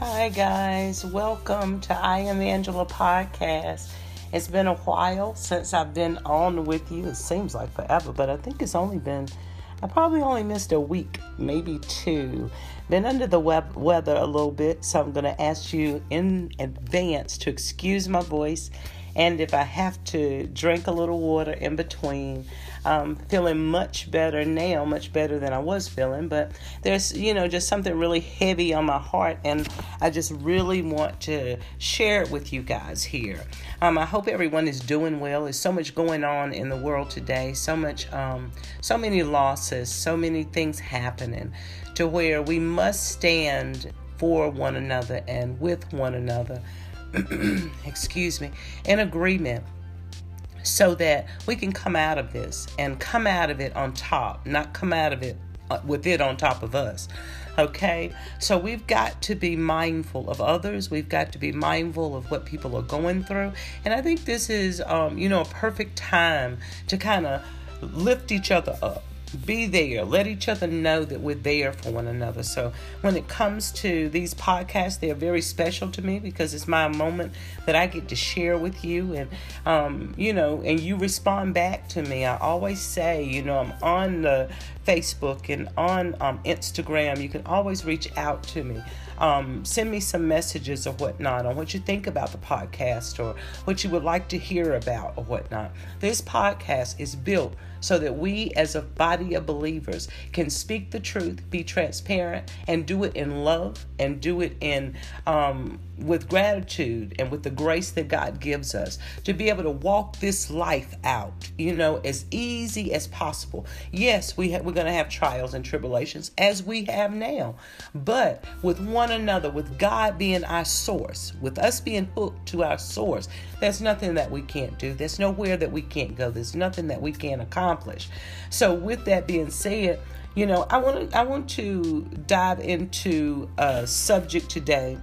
Hi, guys. Welcome to I Am Angela podcast. It's been a while since I've been on with you. It seems like forever, but I think it's only been, I probably only missed a week, maybe two. Been under the web- weather a little bit, so I'm going to ask you in advance to excuse my voice. And if I have to drink a little water in between, um, feeling much better now, much better than I was feeling. But there's, you know, just something really heavy on my heart, and I just really want to share it with you guys here. Um, I hope everyone is doing well. There's so much going on in the world today, so much, um, so many losses, so many things happening, to where we must stand for one another and with one another. excuse me, in agreement so that we can come out of this and come out of it on top, not come out of it uh, with it on top of us. Okay, so we've got to be mindful of others. We've got to be mindful of what people are going through, and I think this is, um, you know, a perfect time to kind of lift each other up be there. Let each other know that we're there for one another. So when it comes to these podcasts, they're very special to me because it's my moment that I get to share with you, and um, you know, and you respond back to me. I always say, you know, I'm on the Facebook and on um, Instagram. You can always reach out to me. Um, send me some messages or whatnot on what you think about the podcast or what you would like to hear about or whatnot. This podcast is built so that we as a body of believers can speak the truth, be transparent, and do it in love and do it in um, with gratitude and with the grace that God gives us to be able to walk this life out, you know, as easy as possible. Yes, we ha- we're going to have trials and tribulations as we have now, but with one another, with God being our source, with us being hooked to our source, there's nothing that we can't do. There's nowhere that we can't go. There's nothing that we can't accomplish. So, with that being said, you know, I want to I want to dive into a subject today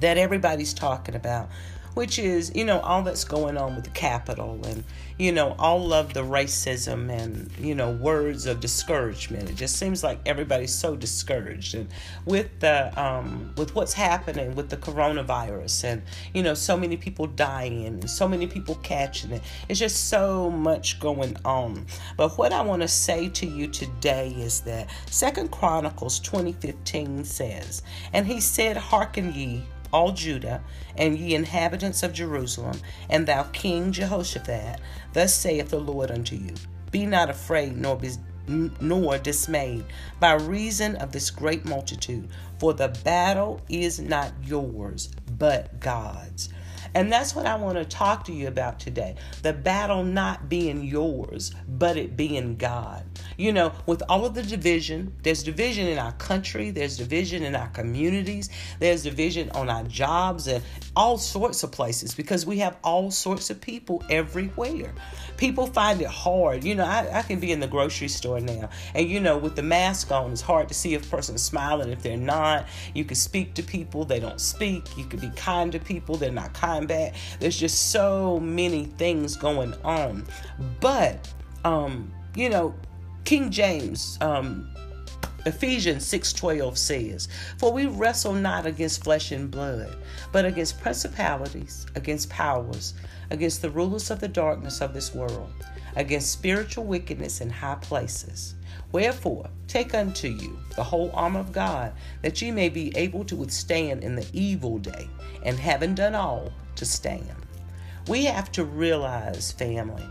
that everybody's talking about, which is, you know, all that's going on with the Capitol and, you know, all of the racism and, you know, words of discouragement. It just seems like everybody's so discouraged. And with the, um, with what's happening with the coronavirus and, you know, so many people dying and so many people catching it, it's just so much going on. But what I want to say to you today is that Second Chronicles 2015 says, And he said, Hearken ye, all Judah, and ye inhabitants of Jerusalem, and thou King Jehoshaphat, thus saith the Lord unto you Be not afraid, nor be nor dismayed by reason of this great multitude, for the battle is not yours, but God's. And that's what I want to talk to you about today. The battle not being yours, but it being God. You know, with all of the division, there's division in our country, there's division in our communities, there's division on our jobs and all sorts of places because we have all sorts of people everywhere. People find it hard. You know, I, I can be in the grocery store now, and you know, with the mask on, it's hard to see if a person's smiling, if they're not. You can speak to people, they don't speak. You can be kind to people, they're not kind back. There's just so many things going on. But, um, you know, King James, um, Ephesians 6:12 says, "For we wrestle not against flesh and blood, but against principalities, against powers, against the rulers of the darkness of this world, against spiritual wickedness in high places. Wherefore, take unto you the whole armor of God, that ye may be able to withstand in the evil day, and having done all, to stand." We have to realize, family,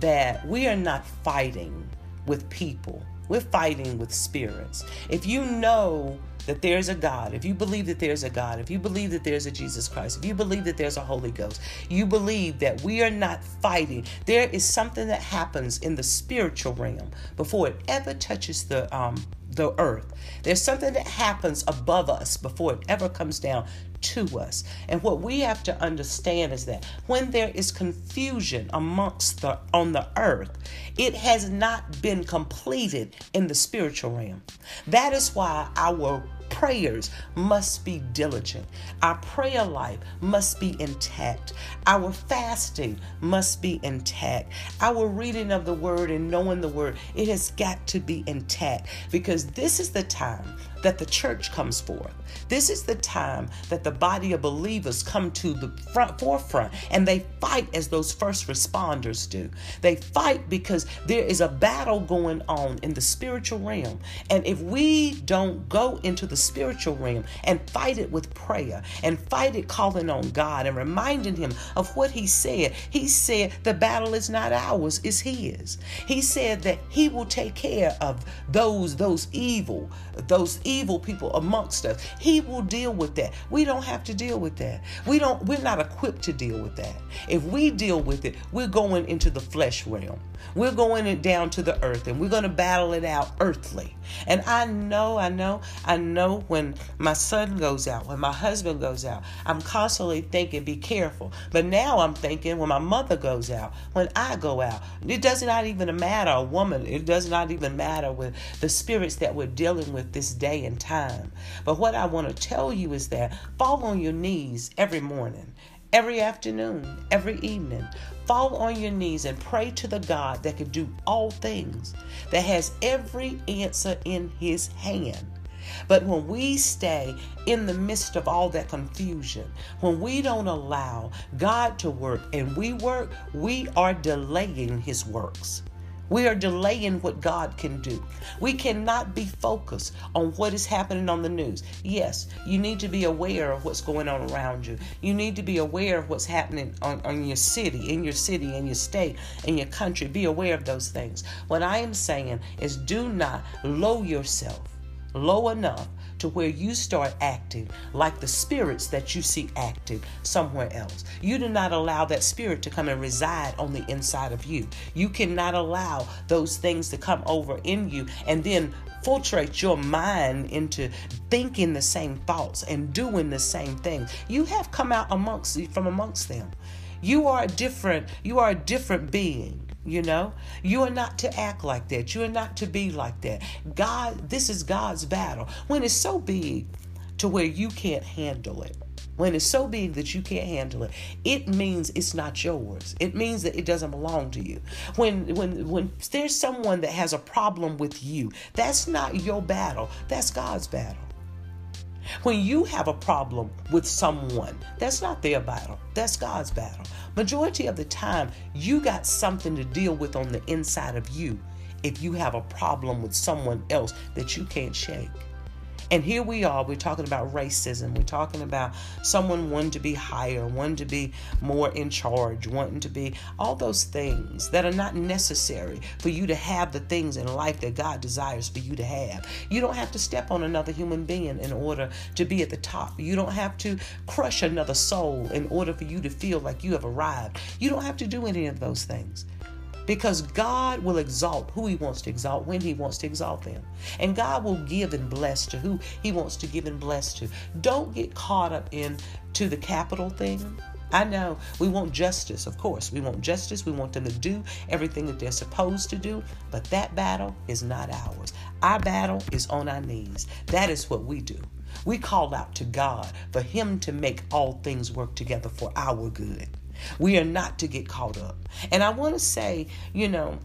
that we are not fighting with people. We're fighting with spirits. If you know that there's a God, if you believe that there's a God, if you believe that there's a Jesus Christ, if you believe that there's a Holy Ghost, you believe that we are not fighting. There is something that happens in the spiritual realm before it ever touches the um, the earth. There's something that happens above us before it ever comes down to us. And what we have to understand is that when there is confusion amongst the on the earth, it has not been completed in the spiritual realm. That is why our prayers must be diligent. Our prayer life must be intact. Our fasting must be intact. Our reading of the word and knowing the word, it has got to be intact because this is the time that the church comes forth. This is the time that the body of believers come to the front forefront and they fight as those first responders do. They fight because there is a battle going on in the spiritual realm. And if we don't go into the spiritual realm and fight it with prayer and fight it calling on God and reminding him of what he said, he said the battle is not ours, it's his. He said that he will take care of those those evil, those evil people amongst us. He will deal with that. We don't have to deal with that. We don't we're not equipped to deal with that. If we deal with it, we're going into the flesh realm. We're going down to the earth and we're going to battle it out earthly. And I know, I know, I know when my son goes out, when my husband goes out, I'm constantly thinking, be careful. But now I'm thinking when my mother goes out, when I go out, it does not even matter a woman, it does not even matter with the spirits that we're dealing with this day and time. But what I want to tell you is that fall on your knees every morning every afternoon, every evening. Fall on your knees and pray to the God that can do all things, that has every answer in his hand. But when we stay in the midst of all that confusion, when we don't allow God to work and we work, we are delaying his works. We are delaying what God can do. We cannot be focused on what is happening on the news. Yes, you need to be aware of what's going on around you. You need to be aware of what's happening on, on your city, in your city, in your state, in your country. Be aware of those things. What I am saying is do not low yourself low enough to where you start acting like the spirits that you see acting somewhere else. You do not allow that spirit to come and reside on the inside of you. You cannot allow those things to come over in you and then filtrate your mind into thinking the same thoughts and doing the same things. You have come out amongst from amongst them. You are a different, you are a different being. You know, you are not to act like that. You are not to be like that. God, this is God's battle. When it's so big to where you can't handle it, when it's so big that you can't handle it, it means it's not yours. It means that it doesn't belong to you. When when when there's someone that has a problem with you, that's not your battle. That's God's battle. When you have a problem with someone, that's not their battle, that's God's battle. Majority of the time, you got something to deal with on the inside of you if you have a problem with someone else that you can't shake. And here we are, we're talking about racism. We're talking about someone wanting to be higher, wanting to be more in charge, wanting to be all those things that are not necessary for you to have the things in life that God desires for you to have. You don't have to step on another human being in order to be at the top. You don't have to crush another soul in order for you to feel like you have arrived. You don't have to do any of those things because God will exalt who He wants to exalt when He wants to exalt them. And God will give and bless to who He wants to give and bless to. Don't get caught up in to the Capitol thing. I know we want justice, of course. We want justice. We want them to do everything that they're supposed to do, but that battle is not ours. Our battle is on our knees. That is what we do. We call out to God for Him to make all things work together for our good. We are not to get caught up. And I want to say, you know,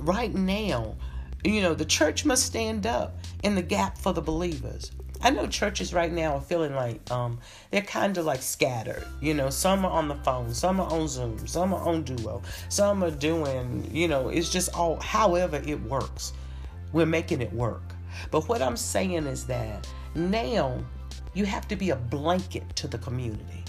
right now, you know, the church must stand up in the gap for the believers. I know churches right now are feeling like um, they're kind of like scattered. You know, some are on the phone, some are on Zoom, some are on Duo, some are doing, you know, it's just all however it works. We're making it work. But what I'm saying is that now you have to be a blanket to the community.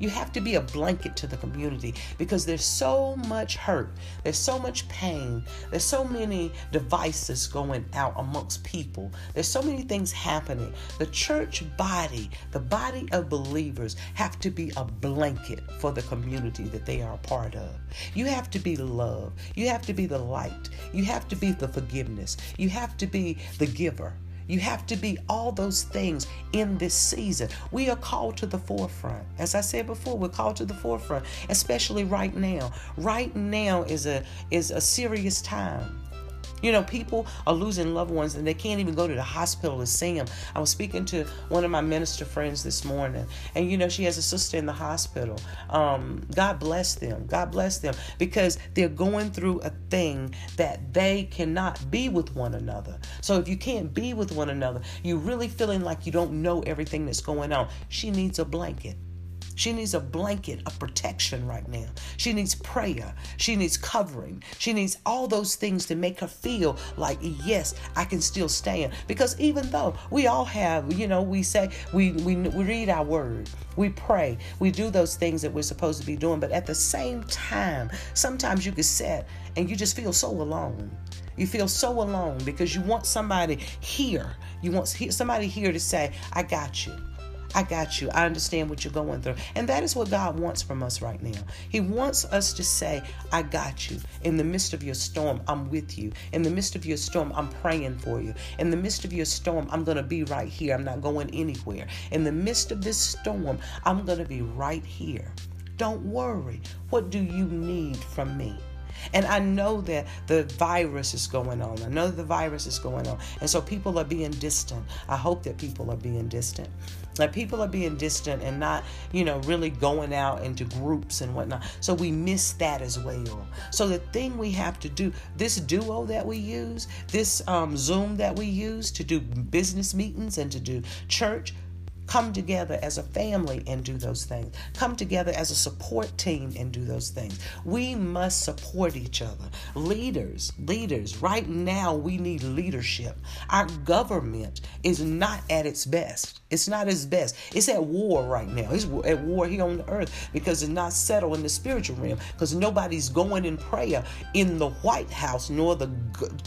You have to be a blanket to the community because there's so much hurt, there's so much pain, there's so many devices going out amongst people, there's so many things happening. The church body, the body of believers, have to be a blanket for the community that they are a part of. You have to be love, you have to be the light, you have to be the forgiveness, you have to be the giver. You have to be all those things in this season. We are called to the forefront. As I said before, we're called to the forefront, especially right now. Right now is a is a serious time. You know, people are losing loved ones and they can't even go to the hospital to see them. I was speaking to one of my minister friends this morning, and you know, she has a sister in the hospital. Um, God bless them. God bless them because they're going through a thing that they cannot be with one another. So if you can't be with one another, you're really feeling like you don't know everything that's going on. She needs a blanket. She needs a blanket of protection right now. She needs prayer. She needs covering. She needs all those things to make her feel like, yes, I can still stand. Because even though we all have, you know, we say, we, we, we read our word, we pray, we do those things that we're supposed to be doing. But at the same time, sometimes you get sit and you just feel so alone. You feel so alone because you want somebody here. You want somebody here to say, I got you. I got you. I understand what you're going through. And that is what God wants from us right now. He wants us to say, I got you. In the midst of your storm, I'm with you. In the midst of your storm, I'm praying for you. In the midst of your storm, I'm going to be right here. I'm not going anywhere. In the midst of this storm, I'm going to be right here. Don't worry. What do you need from me? And I know that the virus is going on. I know the virus is going on. And so people are being distant. I hope that people are being distant. That people are being distant and not, you know, really going out into groups and whatnot. So we miss that as well. So the thing we have to do, this duo that we use, this um, Zoom that we use to do business meetings and to do church, come together as a family and do those things. Come together as a support team and do those things. We must support each other. Leaders, leaders, right now we need leadership. Our government is not at its best. It's not its best. It's at war right now. It's at war here on the earth because it's not settled in the spiritual realm because nobody's going in prayer in the White House nor the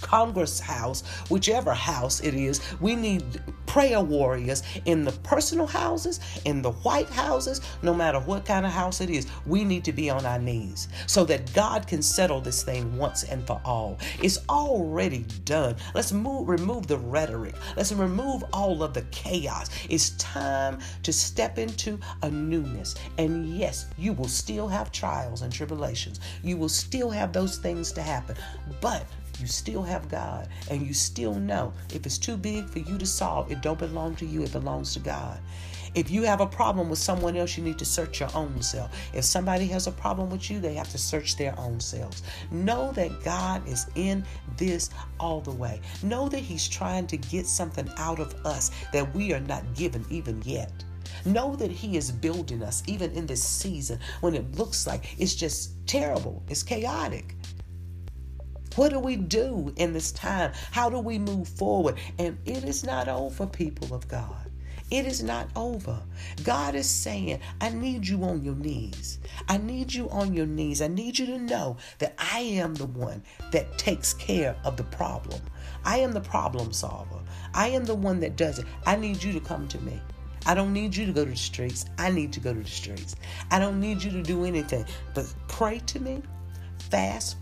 Congress House, whichever house it is. We need prayer warriors in the personal houses, in the White Houses, no matter what kind of house it is. We need to be on our knees so that God can settle this thing once and for all. It's already done. Let's move, remove the rhetoric. Let's remove all of the chaos. It's time to step into a newness. And yes, you will still have trials and tribulations. You will still have those things to happen. But you still have God and you still know if it's too big for you to solve, it don't belong to you, it belongs to God. If you have a problem with someone else, you need to search your own self. If somebody has a problem with you, they have to search their own selves. Know that God is in this all the way. Know that He's trying to get something out of us that we are not given even yet. Know that He is building us even in this season when it looks like it's just terrible, it's chaotic. What do we do in this time? How do we move forward? And it is not over, people of God. It is not over. God is saying, I need you on your knees. I need you on your knees. I need you to know that I am the one that takes care of the problem. I am the problem solver. I am the one that does it. I need you to come to me. I don't need you to go to the streets. I need to go to the streets. I don't need you to do anything but pray to me, fast,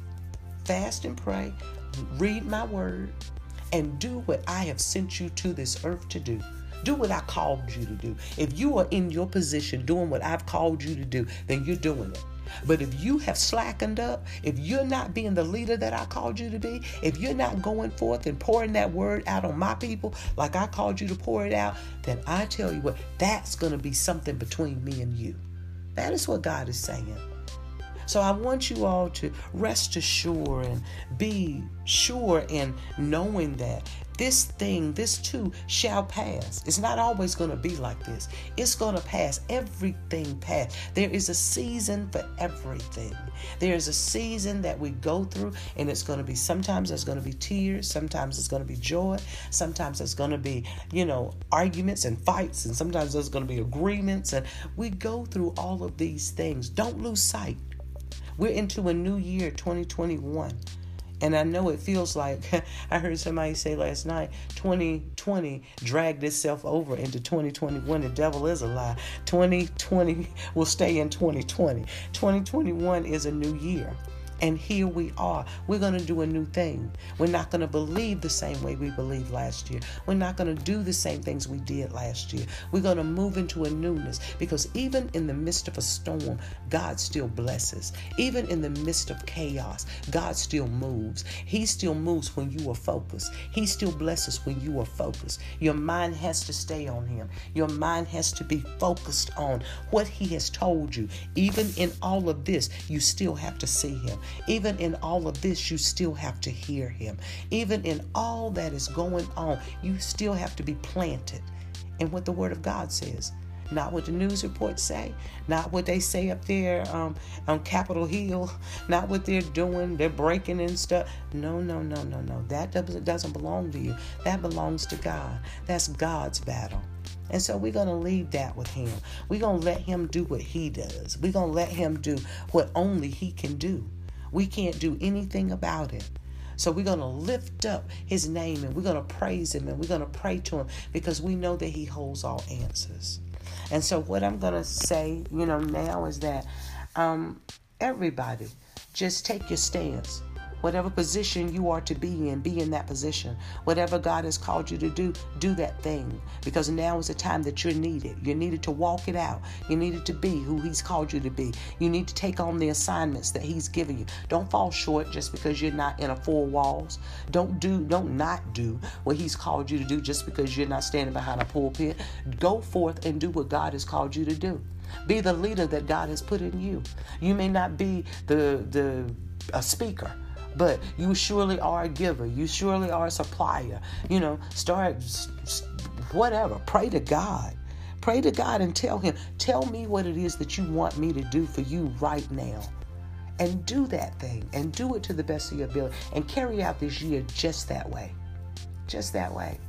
fast and pray, read my word, and do what I have sent you to this earth to do. Do what I called you to do. If you are in your position doing what I've called you to do, then you're doing it. But if you have slackened up, if you're not being the leader that I called you to be, if you're not going forth and pouring that word out on my people like I called you to pour it out, then I tell you what, that's going to be something between me and you. That is what God is saying. So I want you all to rest assured and be sure in knowing that this thing, this too, shall pass. It's not always going to be like this. It's going to pass. Everything pass. There is a season for everything. There is a season that we go through, and it's going to be sometimes there's going to be tears, sometimes it's going to be joy, sometimes there's going to be, you know, arguments and fights, and sometimes there's going to be agreements. And we go through all of these things. Don't lose sight we're into a new year, 2021. And I know it feels like, I heard somebody say last night, 2020 dragged itself over into 2021. The devil is a lie. 2020 will stay in 2020. 2021 is a new year. And here we are. We're going to do a new thing. We're not going to believe the same way we believed last year. We're not going to do the same things we did last year. We're going to move into a newness because even in the midst of a storm, God still blesses. Even in the midst of chaos, God still moves. He still moves when you are focused. He still blesses when you are focused. Your mind has to stay on Him. Your mind has to be focused on what He has told you. Even in all of this, you still have to see Him. Even in all of this, you still have to hear him. Even in all that is going on, you still have to be planted in what the Word of God says. Not what the news reports say, not what they say up there um, on Capitol Hill, not what they're doing, they're breaking and stuff. No, no, no, no, no. That doesn't, doesn't belong to you. That belongs to God. That's God's battle. And so we're going to leave that with him. We're going to let him do what he does. We're going to let him do what only he can do. We can't do anything about it. So we're going to lift up his name and we're going to praise him and we're going to pray to him because we know that he holds all answers. And so what I'm going to say, you know, now is that um, everybody just take your stance. Whatever position you are to be in, be in that position. Whatever God has called you to do, do that thing. Because now is the time that you're needed. You're needed to walk it out. You needed to be who He's called you to be. You need to take on the assignments that He's given you. Don't fall short just because you're not in a four walls. Don't do, don't not do what He's called you to do just because you're not standing behind a pulpit. Go forth and do what God has called you to do. Be the leader that God has put in you. You may not be the the a speaker, but you surely are a giver. You surely are a supplier. You know, start whatever. Pray to God. Pray to God and tell Him, tell me what it is that you want me to do for you right now. And do that thing and do it to the best of your ability and carry out this year just that way. Just that way.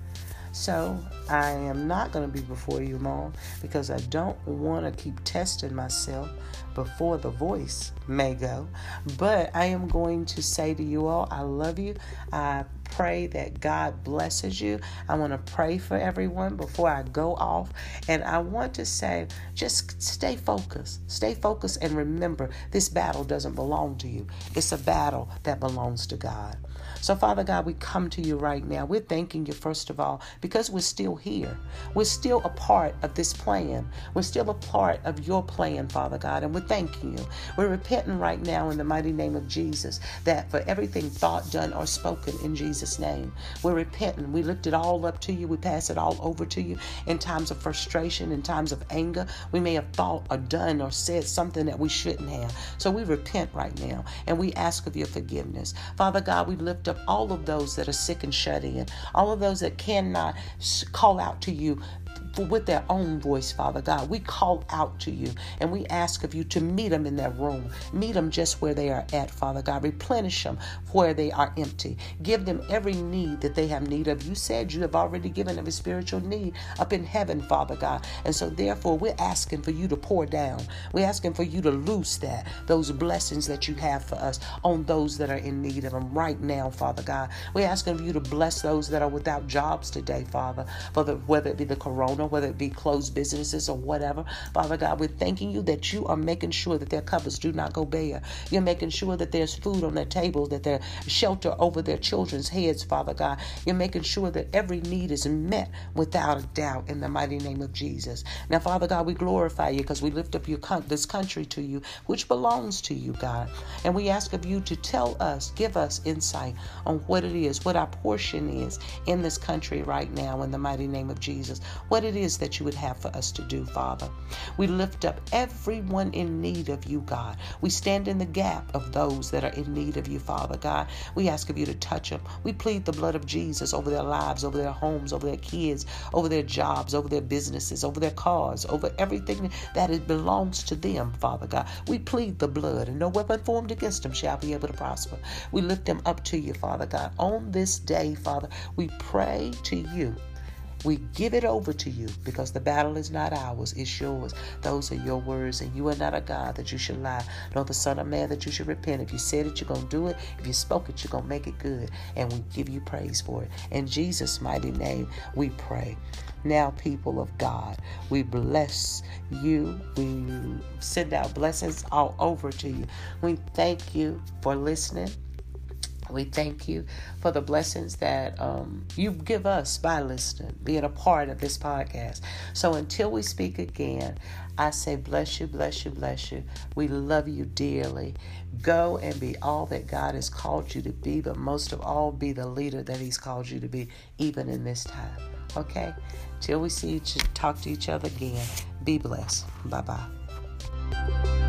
So I am not going to be before you long because I don't want to keep testing myself before the voice may go. But I am going to say to you all, I love you. I pray that God blesses you. I want to pray for everyone before I go off. And I want to say, just stay focused. Stay focused and remember this battle doesn't belong to you, it's a battle that belongs to God. So, Father God, we come to you right now. We're thanking you, first of all, because we're still here. We're still a part of this plan. We're still a part of your plan, Father God, and we're thanking you. We're repenting right now in the mighty name of Jesus that for everything thought, done, or spoken in Jesus' name, we're repenting. We lift it all up to you. We pass it all over to you in times of frustration, in times of anger. We may have thought or done or said something that we shouldn't have. So we repent right now and we ask of your forgiveness. Father God, we lift up all of those that are sick and shut in, all of those that cannot call out to you with their own voice, Father God. We call out to you and we ask of you to meet them in their room. Meet them just where they are at, Father God. Replenish them where they are empty. Give them every need that they have need of. You said you have already given a spiritual need up in heaven, Father God. And so therefore we're asking for you to pour down. We're asking for you to loose that, those blessings that you have for us on those that are in need of them right now, Father God. We're asking for you to bless those that are without jobs today, Father, for the, whether it be the corona whether it be closed businesses or whatever. Father God, we're thanking you that you are making sure that their cupboards do not go bare. You're making sure that there's food on their tables, that there's shelter over their children's heads, Father God. You're making sure that every need is met without a doubt in the mighty name of Jesus. Now, Father God, we glorify you because we lift up your this country to you, which belongs to you, God. And we ask of you to tell us, give us insight on what it is, what our portion is in this country right now in the mighty name of Jesus. What it it is that you would have for us to do, Father. We lift up everyone in need of you, God. We stand in the gap of those that are in need of you, Father God. We ask of you to touch them. We plead the blood of Jesus over their lives, over their homes, over their kids, over their jobs, over their businesses, over their cars, over everything that it belongs to them, Father God. We plead the blood, and no weapon formed against them shall be able to prosper. We lift them up to you, Father God. On this day, Father, we pray to you We give it over to you because the battle is not ours, it's yours. Those are your words, and you are not a God that you should lie, nor the Son of Man that you should repent. If you said it, you're going to do it. If you spoke it, you're going to make it good. And we give you praise for it. In Jesus' mighty name, we pray. Now, people of God, we bless you. We send out blessings all over to you. We thank you for listening. We thank you for the blessings that um, you give us by listening, being a part of this podcast. So until we speak again, I say, bless you, bless you, bless you. We love you dearly. Go and be all that God has called you to be, but most of all, be the leader that He's called you to be, even in this time. Okay? Till we see each talk to each other again. Be blessed. Bye bye.